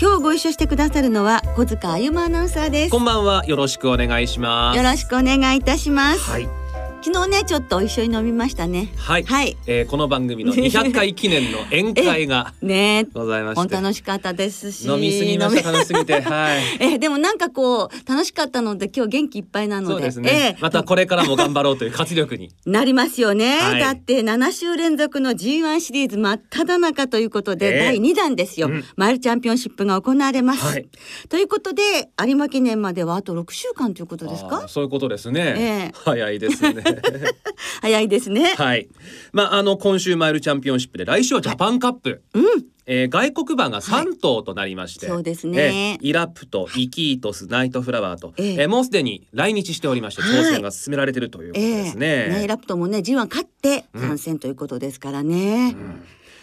今日ご一緒してくださるのは小塚あゆまアナウンサーです。こんばんは。よろしくお願いします。よろしくお願いいたします、はい昨日ねちょっと一緒に飲みましたね。はい、はい。えーこの番組の200回記念の宴会が ね。ございまして。楽しかったですし。飲みすぎました飲楽しすぎて。はい。みえでもなんかこう楽しかったので今日元気いっぱいなので。そうですね、ええ。またこれからも頑張ろうという活力に。なりますよね、はい。だって7週連続の G1 シリーズ真っ只中ということで、ええ。第2弾ですよ、うん。マイルチャンピオンシップが行われます、はい。ということで有馬記念まではあと6週間ということですあかーそういうことですね、ええ。早いですね 早いですね。はい。まああの今週マイルチャンピオンシップで来週はジャパンカップ、うん。えー外国馬が3頭となりまして、そうですね。えーイラプト、イキートス、ナイトフラワーと、ええ。えーもうすでに来日しておりましてはい。挑戦が進められているということですね。ええ。ねラプトもね G1 勝って参戦ということですからね、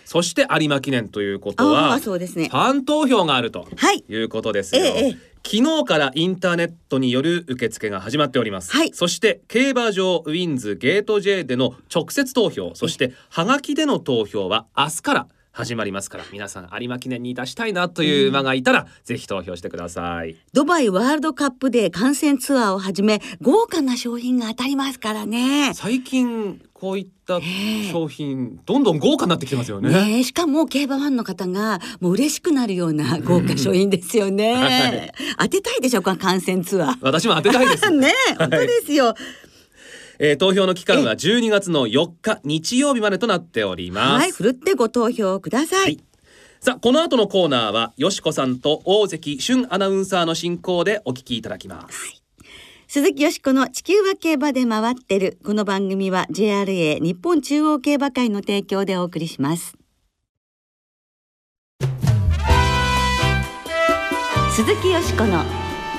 そして有馬記念ということあはあそうですね。ファン投票があるとはい。いうことですよ。ええええ昨日からインターネットによる受付が始まっております。はいそして競馬場ウィンズゲート J での直接投票、そしてハガキでの投票は明日から始まりますから皆さん有馬記念に出したいなという馬がいたら、ぜひ投票してください。ドバイワールドカップで観戦ツアーをはじめ豪華な商品が当たりますからね。最近こういった商品どんどん豪華になってきてますよね。ねえしかも競馬ファンの方がもう嬉しくなるような豪華商品ですよね。はい当てたいでしょこの観戦ツアー。私も当てたいです。ねえ本当ですよ。えー投票の期間は12月の4日日曜日までとなっております。はい、ふるってご投票ください。はいさあこの後のコーナーはよしこさんと大関俊アナウンサーの進行でお聞きいただきます。鈴木よしこの地球は競馬で回ってる。この番組は JRA 日本中央競馬会の提供でお送りします。鈴木よしこの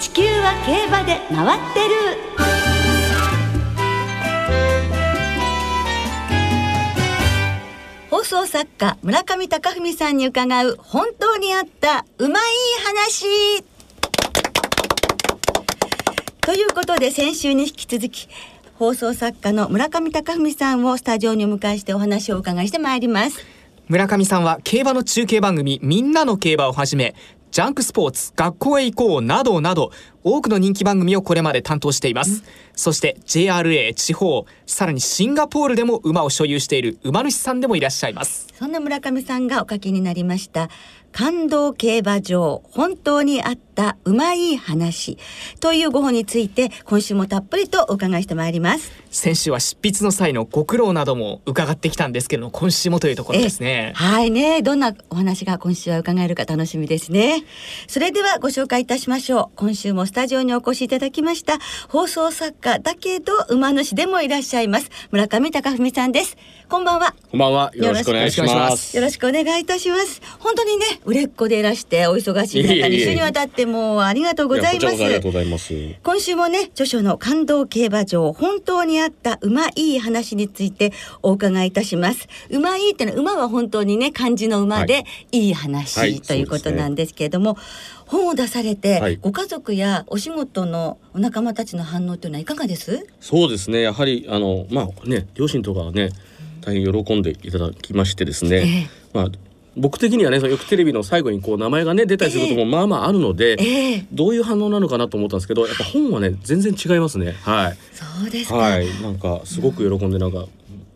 地球は競馬で回ってる。放送作家村上隆文さんに伺う本当にあったうまい話ということで先週に引き続き放送作家の村上隆文さんをスタジオにお迎えしてお話をお伺いしてまいります。村上さんは競馬の中継番組みんなの競馬をはじめジャンクスポーツ学校へ行こうなどなど多くの人気番組をこれまで担当しています、そして JRA 地方さらにシンガポールでも馬を所有している馬主さんでもいらっしゃいますそんな村上さんがお書きになりました感動競馬場本当にあったうまい話というご本について今週もたっぷりとお伺いしてまいります。先週は執筆の際のご苦労なども伺ってきたんですけれども今週もというところですねはいね。どんなお話が今週は伺えるか楽しみですね。それではご紹介いたしましょう。今週もスタジオにお越しいただきました放送作家だけど馬主でもいらっしゃいます村上隆文さんです。こんばんは。こんばんは。よろしくお願いしま。ますよろしくお願いいたします。本当にね、売れっ子でいらしてお忙しい中いえいえいえに週にわたってもうありがとうございますありがとうございます。今週もね著書の感動競馬場本当にあった馬いい話についてお伺いいたします馬いいってのは馬は本当にね漢字の馬で、、はいい話、はいということなんですけれども、本を出されて、はいご家族やお仕事のお仲間たちの反応というのはいかがです？そうですね。やはりあのまあね両親とかはね大変喜んでいただきましてですね。まあ僕的にはねよくテレビの最後にこう名前がね出たりすることもまあまああるので、ええどういう反応なのかなと思ったんですけど、やっぱ本はね全然違いますね。はい。そうですか、はい。なんかすごく喜んでなんか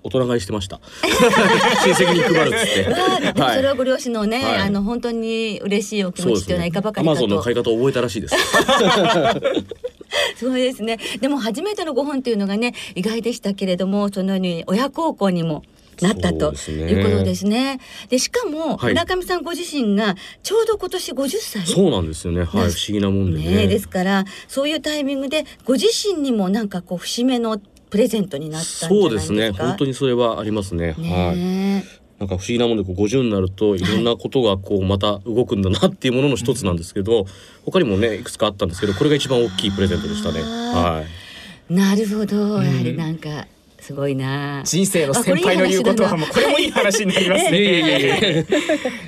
大人買いしてました。親戚に配るっつって。それははい。ご両親のね、はいあの本当に嬉しいお気持ちというのはいかば。かアりかとマゾンの買い方を覚えたらしいです。そうですね。でも初めてのご本っていうのがね意外でしたけれどもそのように親孝行にもなったということですね。でしかもはい村上さんご自身がちょうど今年50歳。そうなんですよね。はい。不思議なもんでね。ねですからそういうタイミングでご自身にもなんかこう節目のプレゼントになったんじゃないそうでですね。本当にそれはありますね。はい。ねなんか不思議なもんでこう50になるといろんなことがこうまた動くんだなっていうものの一つなんですけど、他にもねいくつかあったんですけどこれが一番大きいプレゼントでしたね。あはい。なるほどやはりなんかすごいな、人生の先輩の言うことはもうこれもいい話になります いえいえいね。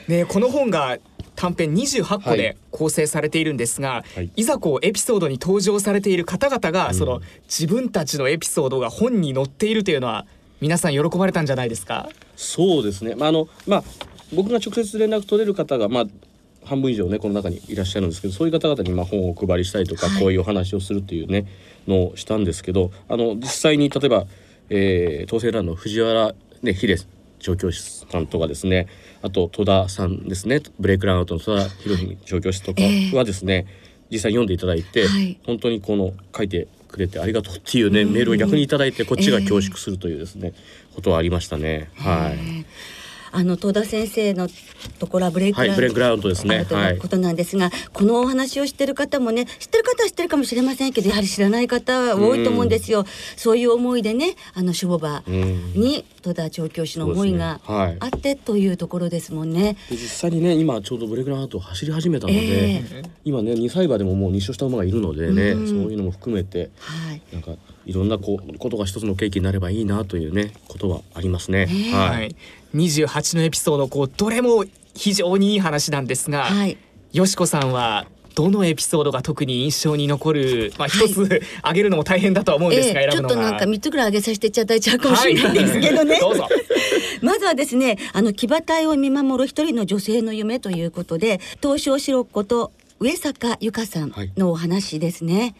えねこの本が短編28個で構成されているんですが、はいい、ざこうエピソードに登場されている方々が、その自分たちのエピソードが本に載っているというのは皆さん喜ばれたんじゃないですか？そうですね。まああのまあ僕が直接連絡取れる方がまあ半分以上ねこの中にいらっしゃるんですけどそういう方々にまあ本をお配りしたりとか、こういうお話をするっていうねのをしたんですけどあの実際に例えば、えー、東西ランの藤原ね秀調教師さんとかですね。あと戸田さんですね。ブレイクランアウトの戸田博文調教師とかはですね、実際に読んでいただいて、はい。本当にこの書いてくれてありがとうっていうね、メールを逆にいただいてこっちが恐縮するというですね、ことはありましたね。はい。あの戸田先生のところはブレイクはいブレイクラウンドですね。はい。ということなんですが、このお話を知ってる方もね知ってる方は知ってるかもしれませんけどやはり知らない方は多いと思うんですよ、そういう思いでねあの守護場うん。に戸田調教師の思いがあってというところですもんね。で実際にね今ちょうどブレイクラウンドを走り始めたので、え今ね2歳馬でももう2勝した馬がいるのでね、うん。そういうのも含めてはい。なんかいろんなこうことが一つの契機になればいいなというねことはありますね。ねははい。い、28のエピソードこうどれも非常にいい話なんですが、はいよしこさんはどのエピソードが特に印象に残る、まあ一つ挙げるのも大変だとは思うんですが、ええち。ょっとなんか3つぐらい上げさせていただいちゃうかもしれないですけどね。はいど。まずはですね、あの騎馬隊を見守る一人の女性の夢ということで、東証白子と上坂由香さんのお話ですね。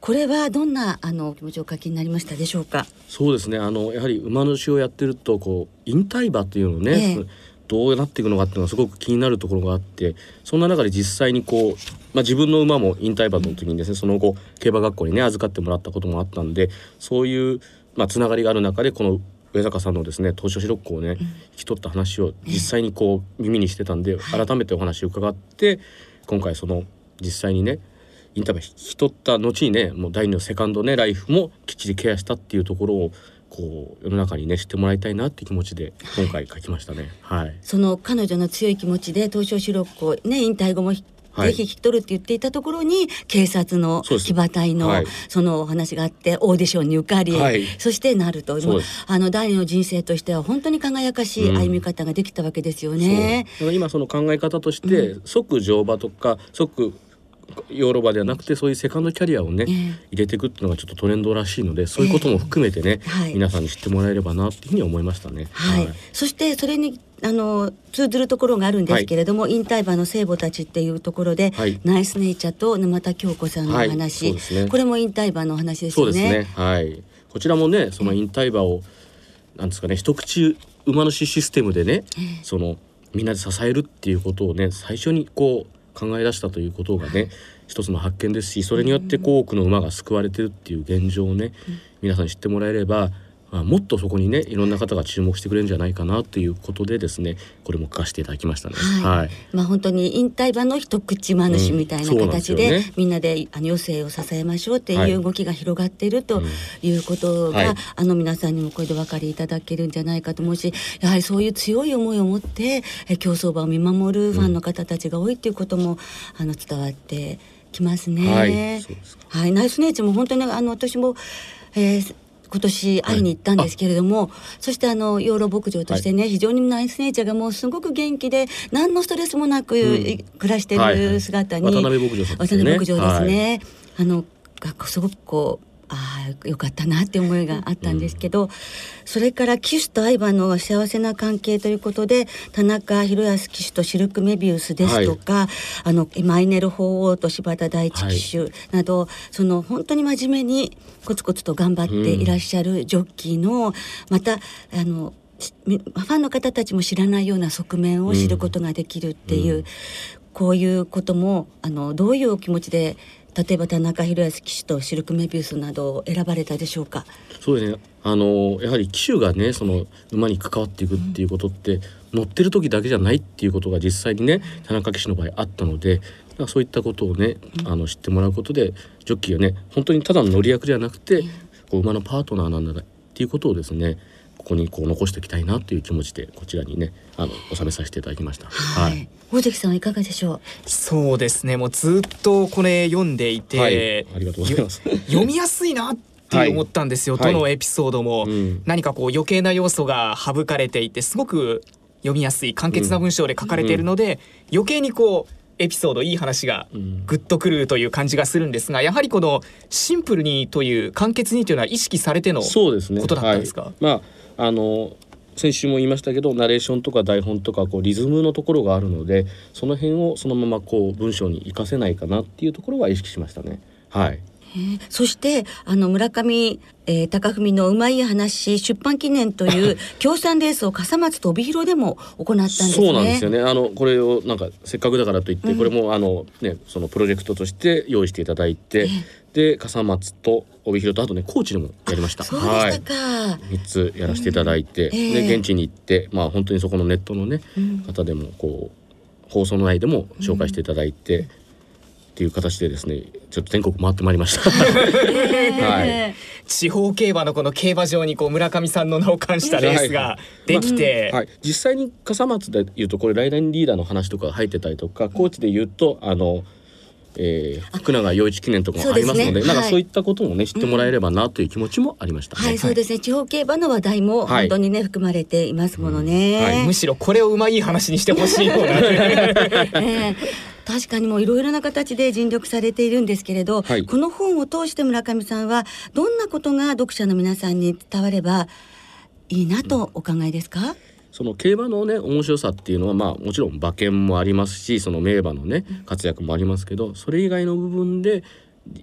これはどんなあのお気持ちをお書きになりましたでしょうか？そうですね。あのやはり馬主をやってるとこう引退馬っていうのをね、ええ。どうなっていくのかっていうのがすごく気になるところがあってそんな中で実際にこう、まあ、自分の馬も引退馬の時にですねその後競馬学校にね預かってもらったこともあったんでそういう、まあ、つながりがある中でこの上坂さんのですね東証白子をね引き取った話を実際にこう耳にしてたんで改めてお話を伺って今回その実際にねインタビュー引き取った後にねもう第二のセカンドねライフもきっちりケアしたっていうところをこう世の中にね知ってもらいたいなっていう気持ちで今回書きましたね。はい。その彼女の強い気持ちで東証白子ね引退後もぜひ引き取るって言っていたところに警察の騎馬隊のはい。そのお話があってオーディションに受かり、はい。そしてなると。あの第二の人生としては本当に輝かしい歩み方ができたわけですよね。そう。だから今その考え方として、即乗馬とか即ヨーロッパではなくてそういうセカンドキャリアをね、ええ。入れていくっていうのがちょっとトレンドらしいのでそういうことも含めてね、はい。皆さんに知ってもらえればなっていうふうに思いましたね。はい、そしてそれにあの通ずるところがあるんですけれども、引退馬の聖母たちっていうところで、はい。ナイスネイチャーと沼田京子さんの話、ね。これも引退馬のお話ですよそうですね。ね。はい。こちらもねその引退馬をなんですかね一口馬主システムでね、そのみんなで支えるっていうことをね最初にこう考え出したということがね、一つの発見ですしそれによって多くの馬が救われてるっていう現状をね、皆さんに知ってもらえれば、まあ、もっとそこにねいろんな方が注目してくれるんじゃないかなっていうことでですねこれも書かせていただきましたね。はい。はい。まあ本当に引退馬の一口馬主みたいなうん。そうなんでね。みんなであの余生を支えましょうってはい。いう動きが広がっているということが、はい。あの皆さんにもこれでお分かりいただけるんじゃないかと思うしやはりそういう強い思いを持ってえ競走馬を見守るファンの方たちが多いっていうことも、あの伝わってきますね。はい。はい、ナイスネイチも本当にあの私も、えー今年会いに行ったんですけれども、そしてあの養老牧場としてね、非常にナイスネイチャーがもうすごく元気で何のストレスもなく、ん。暮らしてはいはいる姿に、渡辺牧場ですよね。すね、あのがすごくこうああよかったなって思いがあったんですけど、それから騎手と相葉の幸せな関係ということで田中宏康騎手とシルク・メビウスですとか、あのマイネル法王と柴田大地騎手など、その本当に真面目にコツコツと頑張っていらっしゃるジョッキーの、またあのファンの方たちも知らないような側面を知ることができるっていう、こういうこともあのどういうお気持ちで例えば田中宏康騎手とシルク・メビウスなどを選ばれたでしょうか？そうですね。あのやはり騎手がねその馬に関わっていくっていうことって、乗ってる時だけじゃないっていうことが実際にね田中騎手の場合あったのでそういったことをねあの知ってもらうことでジョッキーがね本当にただの乗り役ではなくてこう馬のパートナーなんだっていうことをですねここにこう残しておきたいなという気持ちでこちらにねあの収めさせていただきました。はい、はい。大関さんはいかがでしょそうですね。もうずっとこれ読んでいて、はい、ありがとうございます。読みやすいなって思ったんですよ、はい。どのエピソードも、うん。何かこう余計な要素が省かれていてすごく読みやすい簡潔な文章で書かれているので、余計にこうエピソードいい話がうんグッとくるという感じがするんですがやはりこのシンプルにという簡潔にというのは意識されてのそうですね。ことだったんですか？はい、まああの先週も言いましたけどナレーションとか台本とかこうリズムのところがあるのでその辺をそのままこう文章に活かせないかなっていうところは意識しましたね。はい。うそしてあの村上、えー、高文のうまい話出版記念という 協賛レースを笠松と帯広でも行ったんですね。そうなんですよね。あのこれをなんかせっかくだからといって、これもあのねそのプロジェクトとして用意していただいて、で笠松と帯広とあとね高知でもやりました。そうでしたか。三つやらせていただいて、ええで現地に行ってまあ本当にそこのネットのね、うん。方でもこう放送の内でも紹介していただいて、っていう形でですねちょっと全国回ってまいりました。はい。地方競馬のこの競馬場にこう村上さんの名を冠したレースができて、はい、実際に笠松で言うとこれライダーリーダーの話とかが入ってたりとか高知で言うとあの、えー、福永陽一記念とかもありますのでねはいなんかそういったこともね知ってもらえればなという気持ちもありましたね。はい、そうですね。地方競馬の話題もはい。本当にね、含まれていますものね。はいむしろこれをうまい話にしてほしい 確かにもういろいろな形で尽力されているんですけれど、はい。この本を通して村上さんはどんなことが読者の皆さんに伝わればいいなとお考えですか、その競馬のね面白さっていうのはまあもちろん馬券もありますしその名馬のね活躍もありますけどそれ以外の部分で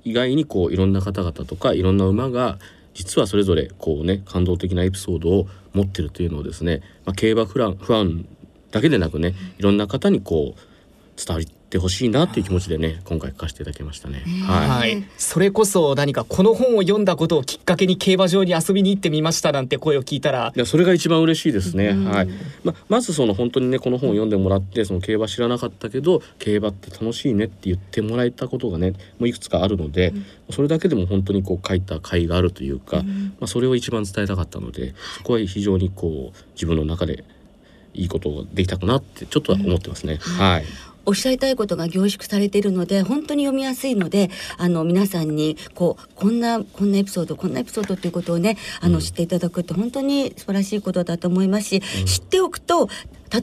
意外にこういろんな方々とかいろんな馬が実はそれぞれこうね感動的なエピソードを持ってるというのをですね、まあ、競馬フランファンだけでなくねいろんな方にこう伝わってほしいなっていう気持ちでね今回書かせていただきましたね。はいはい、それこそ何かこの本を読んだことをきっかけに競馬場に遊びに行ってみましたなんて声を聞いたらいやそれが一番嬉しいですね。はい。ままずその本当にねこの本を読んでもらってその競馬知らなかったけど競馬って楽しいねって言ってもらえたことがねもういくつかあるので、それだけでも本当にこう書いた甲斐があるというか、まあそれを一番伝えたかったので、そこは非常にこう自分の中でいいことができたかなってちょっとは思ってますね。はい。おっしゃりたいことが凝縮されているので本当に読みやすいのであの皆さんにこうこんなこんなエピソードこんなエピソードということをねあの、知っていただくって本当に素晴らしいことだと思いますし、知っておくと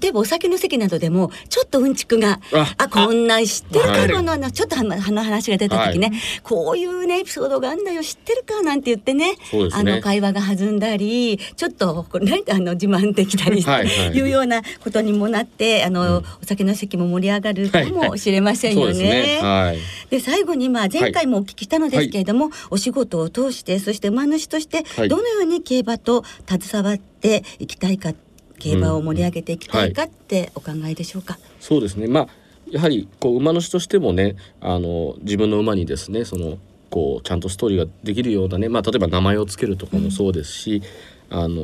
例えばお酒の席などでもちょっとうんちくがああこんなん知ってるかはいもののちょっとあの話が出た時ね、はこういうねエピソードがあんだよ知ってるかなんて言ってねね。あの会話が弾んだりちょっとこれねあの自慢できたりはいはい。いうようなことにもなってあの、お酒の席も盛り上がるかもしれませんよね。ですね。はい。で最後にまあ前回もお聞きしたのですけれども、お仕事を通してそして馬主としてはい。どのように競馬と携わっていきたいか競馬を盛り上げていきたいかってお考えでしょうか？そうですね。まあやはりこう馬主としてもね、あの自分の馬にですね、そのこうちゃんとストーリーができるようなね、まあ例えば名前をつけるとかもそうですし、あの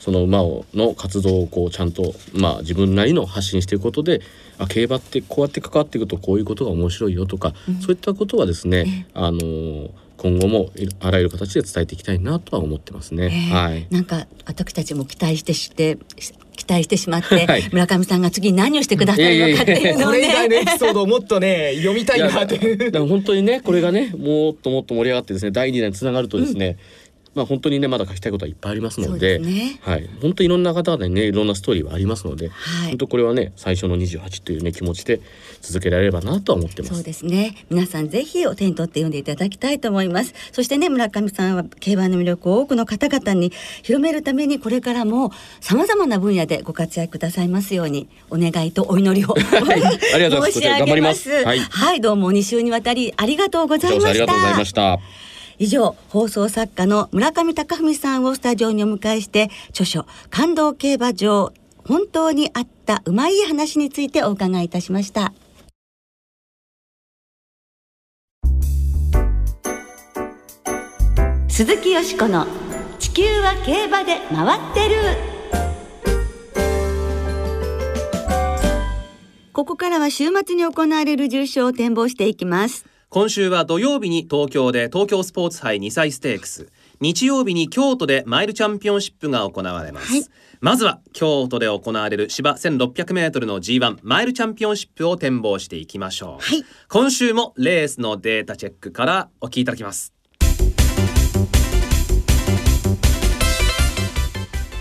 その馬をの活動をこうちゃんとまあ自分なりの発信していくことで、あ競馬ってこうやって関わっていくとこういうことが面白いよとか、そういったことはですね、あの今後もいあらゆる形で伝えていきたいなとは思ってますね。えーはい。なんか私たちも期待してして期待してしまって、はい村上さんが次何をしてくださるのかっていうのを これ以外のエね。ピソードをもっとね読みたいなっていう。だから本当にねこれがねもっともっと盛り上がってですね第二弾につながるとですね、まあ本当にねまだ書きたいことはいっぱいありますのでね。はい本当にいろんな方々にねいろんなストーリーはありますので、はい本当これはね最初の28というね気持ちで続けられればなとは思ってます。そうですね。皆さんぜひお手に取って読んでいただきたいと思います。そしてね、村上さんは競馬の魅力を多くの方々に広めるためにこれからも様々な分野でご活躍くださいますようにお願いとお祈りを、ありがとうございます申し上げます。頑張りはい、どうも2週にわたりありがとうございましこちらこそありがとうございたま。した。以上放送作家の村上隆文さんをスタジオにお迎えして著書「感動競馬場本当にあったうまい話」についてお伺いいたしました。鈴木よしこの「地球は競馬で回ってる」ここからは週末に行われる重賞を展望していきます。今週は土曜日に東京で東京スポーツ杯2歳ステークス。日曜日に京都でマイルチャンピオンシップが行われます、はい。まずは京都で行われる芝 1600m の G1 マイルチャンピオンシップを展望していきましょう、はい。今週もレースのデータチェックからお聞きいただきます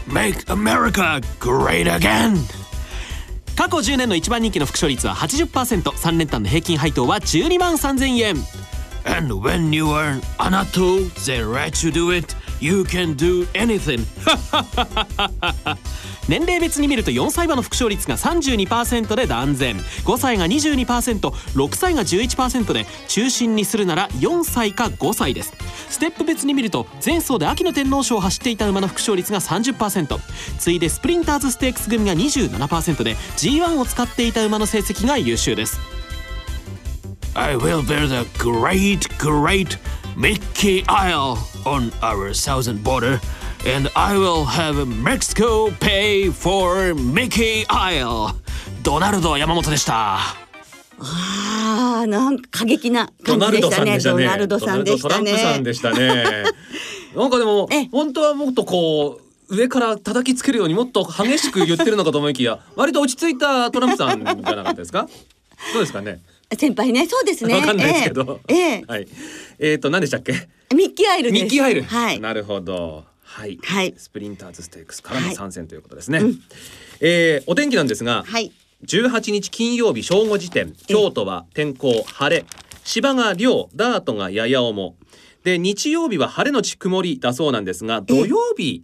Make America great again! 過去10年の一番人気の副賞率は 80%3 連単の平均配当は12万3000円 And when you are Anato, they let you do it. You can do anything. 年齢別に見ると4歳馬の副賞率が32%で断然。5歳が 22%6 歳が11%で中心にするなら4歳か5歳です。ステップ別に見ると前走で秋の天皇賞を走っていた馬の副賞率が30%次いでスプリンターズステークス組が27%で G1 を使っていた馬の成績が優秀です。I will build a great, great Mickey Isle. On our southern border. And I will have Mexico pay for Mickey Isle. ドナルド山本でした。ああ、なんか過激なドナルド感じでしたね。さんでしたねドナルドさんでしたドナルドトランプさんね。でしたねなんかでもえ本当はもっとこう上から叩きつけるようにもっと激しく言ってるのかと思いきや割と落ち着いたトランプさんじゃなかったですか？どうですかね？先輩ね、そうですね。わかんないですけど、えええはいえっ、と何でしたっけ？えミッキーアイルです。ミッキーアイル、はい。なるほど。はい、はい。スプリンターズステークスからの参戦ということですね、えーお天気なんですが、はい。18日金曜日正午時点京都は天候晴れ。芝が涼ダートがやや重。で日曜日は晴れのち曇りだそうなんですが土曜日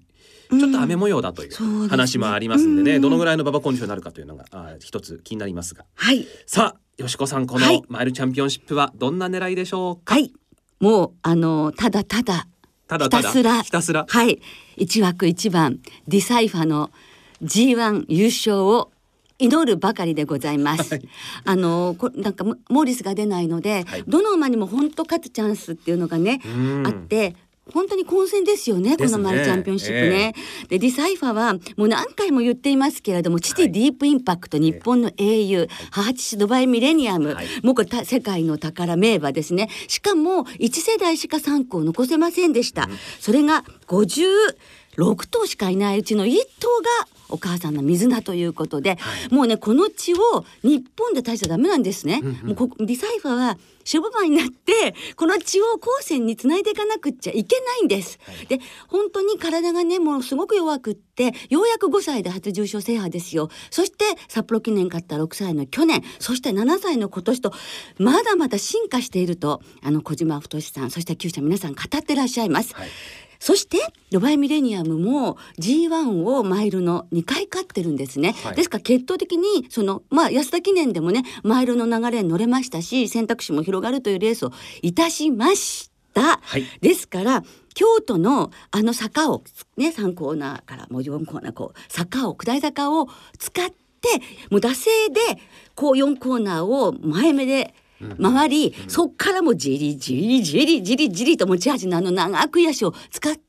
ちょっと雨模様だといそう話もありますんでね、うん。どのぐらいの馬場コンディションになるかというのがあ一つ気になりますが。はい。さあよしこさんこはい。のマイルチャンピオンシップはどんな狙いでしょうか、はい。もう、あの、ただただ、ただただひたすら、ひたすら？はい。一枠一番、ディサイファの G1 優勝を祈るばかりでございます。あのこなんかモモーリスが出ないので、はいどの馬にも本当勝つチャンスっていうのがね、うんあって。本当に混戦ですよねね。のマイルチャンピオンシップね。でディサイファはもう何回も言っていますけれども父ディープインパクト、日本の英雄、母父ドバイミレニアム、はい。もうこれた世界の宝名馬ですねしかも1世代しか産駒残せませんでした、それが56頭しかいないうちの1頭がお母さんの水菜ということで、もうねこの血を日本で出しちゃダメなんですね、もうこディサイファはショブマンになってこの血を後世につないでいかなくっちゃいけないんです、で本当に体がねもうすごく弱くってようやく5歳で初重賞制覇ですよ。そして札幌記念勝った6歳の去年そして7歳の今年とまだまだ進化しているとあの小島太さんそして厩舎皆さん語ってらっしゃいます、はいそしてドバイミレニアムも G1 をマイルの2回勝ってるんですね、はい。ですから決闘的にそのまあ安田記念でもねマイルの流れに乗れましたし選択肢も広がるというレースをいたしました、はい。ですから京都のあの坂をね3コーナーからもう4コーナーこう坂を下り坂を使ってもう惰性でこう4コーナーを前目で回り、そっからもうじりじりじりじりじりと持ち味のあの長く足を使って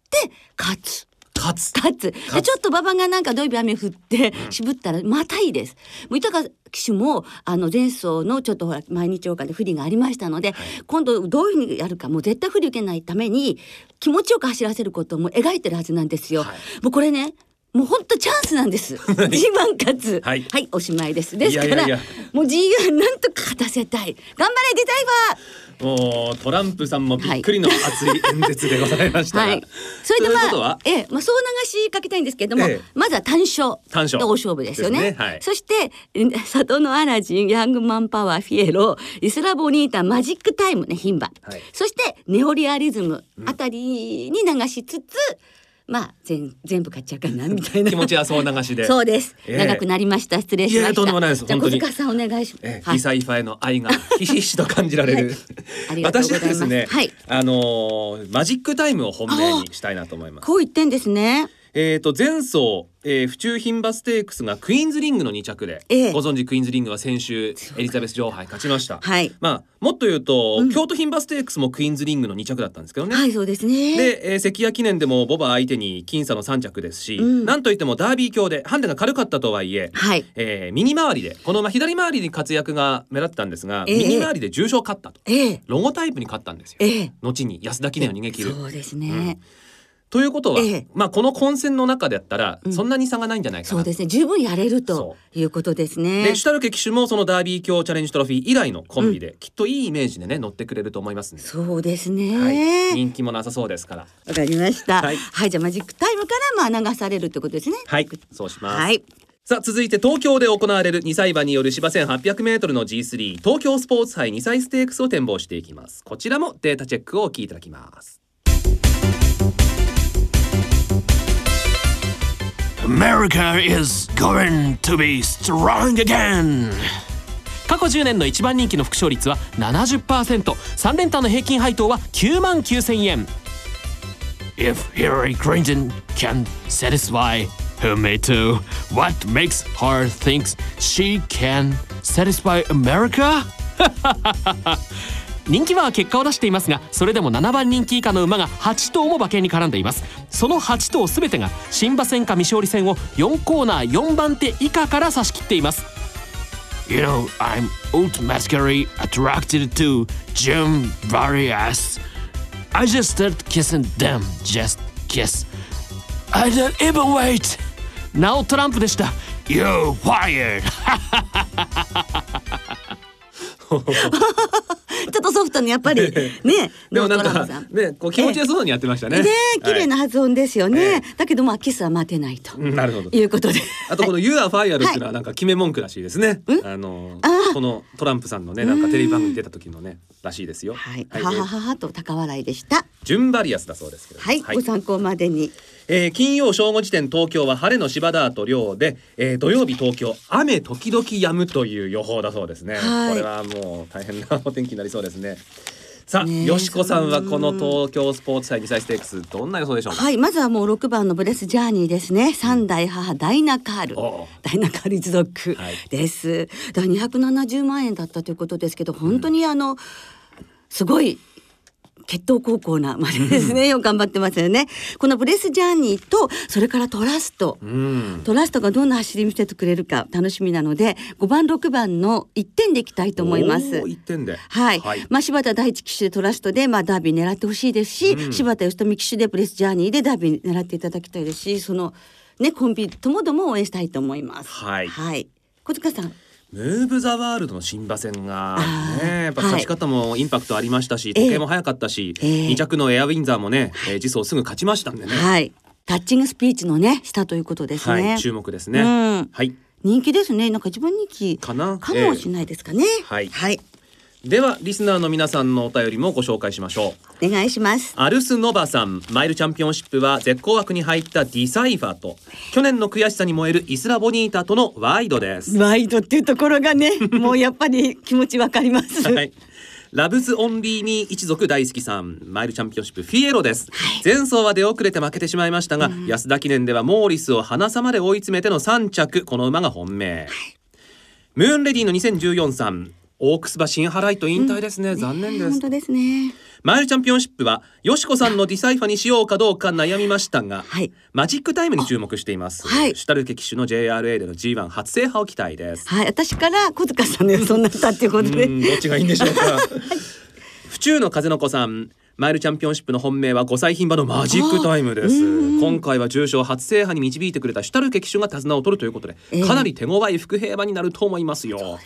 勝つ。勝つ。勝つ。でちょっと馬場がなんかどいぶ雨降って渋ったらまたいいです。もう豊騎手もあの前走のちょっとほら毎日王冠で不利がありましたので、今度どういうふうにやるかもう絶対不利受けないために気持ちよく走らせることも描いてるはずなんですよ。はい。もうこれねもう本当チャンスなんです。G1 勝つ。はいおしまいです。ですからもう G1 なんとか勝たせたい。頑張れデザイバー。もうトランプさんもびっくりの熱い演説でございましたが、はい。それでまあ、ええ、まあ、そう流しかけたいんですけれども、ええまずは単勝。単勝大勝負ですよね。ねはいそして、え里のアラジン、ヤングマンパワー、フィエロ、イスラボニータ、マジックタイムね、牝馬。はいそして、ネオリアリズムあたりに流しつつ、まあ、全、全部買っちゃうかな、みたいな。気持ちはそう流しでそうです。ええ長くなりました。失礼しました。いやとんでもないですじゃあ、本当に小塚さんお願いします。えはいリサイファへの愛がひしひしと感じられる、ありがとうご私ざいますはですね、はいあのーマジックタイムを本命にしたいなと思います。こう言ってんですね。えー、と前走、えー、府中牝馬ステークスがクイーンズリングの2着で、ええご存知クイーンズリングは先週エリザベス女王杯勝ちました。はい。まあもっと言うと、うん京都牝馬ステークスもクイーンズリングの2着だったんですけどね。はい、そうですね。で、えー、関谷記念でもボバ相手に僅差の3着ですし、うんなんといってもダービー強でハンデが軽かったとはいえ、はい。えー、右回りでこのまあ左回りに活躍が目立ったんですが、ええ右回りで重賞勝ったとええ。ロゴタイプに勝ったんですよ。ええ。後に安田記念を逃げ切る。そうですね。ということは、ええまあこの混戦の中でやったらうんそんなに差がないんじゃないかな、そうですね十分やれるとそいうことですねでシュタルケ騎手もそのダービー卿チャレンジトロフィー以来のコンビで、きっといいイメージでね乗ってくれると思いますね。そうですね、はい、人気もなさそうですから。わかりました。ははいい、じゃあマジックタイムからまあ流されるってことですね。はい、そうします。はい。さあ続いて東京で行われる2歳馬による芝 1800m の G3 東京スポーツ杯2歳ステークスを展望していきますこちらもデータチェックをお聞きいただきます America is going to be strong again. 過去10年の一番人気の副勝率は 70%3 連単の平均配当は9万9000円 If Hillary Clinton can satisfy her mate too, what makes her think she can satisfy America? 人気馬は結果を出していますがそれでも7番人気以下の馬が8頭も馬券に絡んでいますその8頭全てが新馬戦か未勝利戦を4コーナー4番手以下から差し切っています You know, I'm automatically attracted to Jim Varias. I just started kissing them, just kiss. I don't even wait. なおトランプでした You're fired. ちょっとソフトにやっぱり ね、でもなんかねこう気持ちよさそうにやってましたね。ね、綺麗な発音ですよね。えだけどまあキスは待てないと。うんなるほど。いうことで。あとこの「You are fire」っていうのはなんか決め文句らしいですね、あのこのトランプさんのねなんかテレビ番組に出た時のねらしいですよ。はい、はい。ははははと高笑いでした。ジュンバリアスだそうですけどはい、ご参考までに。えー金曜正午時点東京は晴れの芝ダート量で、えー土曜日東京雨時々止むという予報だそうですね、はい。これはもう大変なお天気になりそうですねさあ、よしこさんはこの東京スポーツ祭2歳ステークスどんな予想でしょう？か、はい、まずはもう六番のブレスジャーニーですね。三代母ダイナカール。ダイナカール一族はいです。だ二百七十万円だったということですけど、本当にあの、すごい。血統高校なまでですね、よく頑張ってますよね。このブレスジャーニーと、それからトラスト。うんトラストがどんな走り見せてくれるか楽しみなので5番6番の1点でいきたいと思います。一点ではい、はいまあ柴田大地騎手でトラストでまあダービー狙ってほしいですし、うん柴田義富騎手でブレスジャーニーでダービー狙っていただきたいですしそのねコンビともども応援したいと思います。はいはい。小塚さん。ムーブ・ザ・ワールドの新馬戦がねやっぱ勝ち方もインパクトありましたし、ええ時計も速かったし、ええ。2着のエアウィンザーもね、えー、次走すぐ勝ちましたんでね、はい。タッチングスピーチのねしたということですね。はい、注目ですね、うん。はい。人気ですね。なんか一番人気かな？かもしれないですかね。はい。はい。ではリスナーの皆さんのお便りもご紹介しましょう。お願いします。アルスノバさんマイルチャンピオンシップは絶好枠に入ったディサイファーと去年の悔しさに燃えるイスラボニータとのワイドです。ワイドっていうところがね、もうやっぱり気持ちわかります。はい。ラブズオンリーミー一族大好きさんマイルチャンピオンシップフィエロです、前走は出遅れて負けてしまいましたが、安田記念ではモーリスをハナ差まで追い詰めての3着この馬が本命、ムーンレディの2014さんオークス馬シンハライト引退ですね、残念です本当ですね。マイルチャンピオンシップはよしこさんのディサイファにしようかどうか悩みましたが、はいマジックタイムに注目しています、はいシュタルケ騎手の JRA での G1 初制覇を期待ですはい、私から小塚さんの予想になったっていうことで。うんどっちがいいんでしょうか。府中の風の子さん。マイルチャンピオンシップの本命は5歳牝馬のマジックタイムです。今回は重賞初制覇に導いてくれたシュタルケ騎手が手綱を取るということで、ええ。かなり手強い伏兵馬になると思いますよ。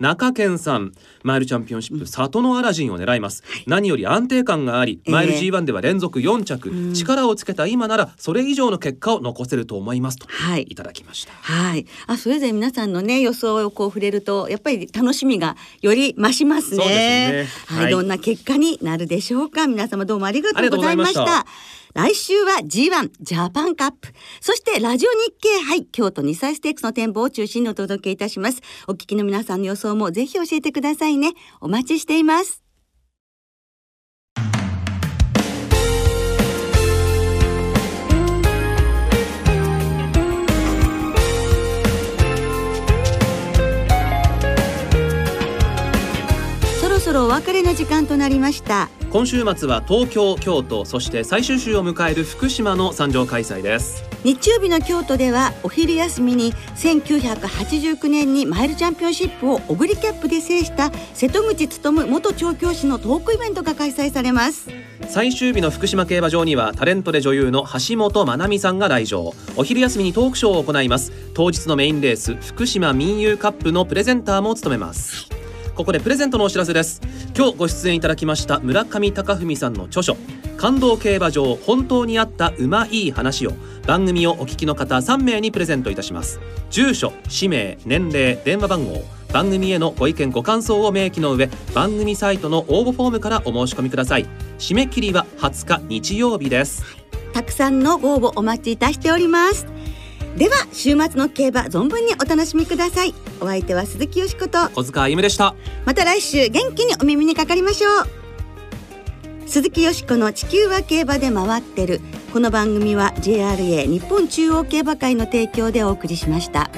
中堅さんマイルチャンピオンシップ里のアラジンを狙います、何より安定感がありマイルええ G1 では連続4着、力をつけた今ならそれ以上の結果を残せると思いますとはい。いただきました。はい、あ、それぞれ皆さんのね、予想をこう触れると、やっぱり楽しみがより増しますね。ね。はい、はい。どんな結果になるでしょうか。皆様どうもありがとうございました。来週は G1 ジャパンカップ。そしてラジオ日経杯京都2歳ステークスの展望を中心にお届けいたします。お聞きの皆さんの予想もぜひ教えてくださいね。お待ちしています。お別れの時間となりました。今週末は東京京都そして最終週を迎える福島の参上開催です。日曜日の京都ではお昼休みに1989年にマイルチャンピオンシップをオグリキャップで制した瀬戸口勉元調教師のトークイベントが開催されます。最終日の福島競馬場にはタレントで女優の橋本まなみさんが来場。お昼休みにトークショーを行います。当日のメインレース福島民友カップのプレゼンターも務めますここでプレゼントのお知らせです。今日ご出演いただきました村上隆文さんの著書感動競馬場本当にあったうまい話を番組をお聞きの方3名にプレゼントいたします。住所氏名年齢電話番号番組へのご意見ご感想を明記の上番組サイトの応募フォームからお申し込みください。締め切りは20日日曜日です。たくさんのご応募お待ちいたしております。では週末の競馬存分にお楽しみください。お相手は鈴木よしこと。小塚あゆむでした。また来週元気にお耳にかかりましょう。鈴木よしこの地球は競馬で回ってる。この番組は JRA 日本中央競馬会の提供でお送りしました。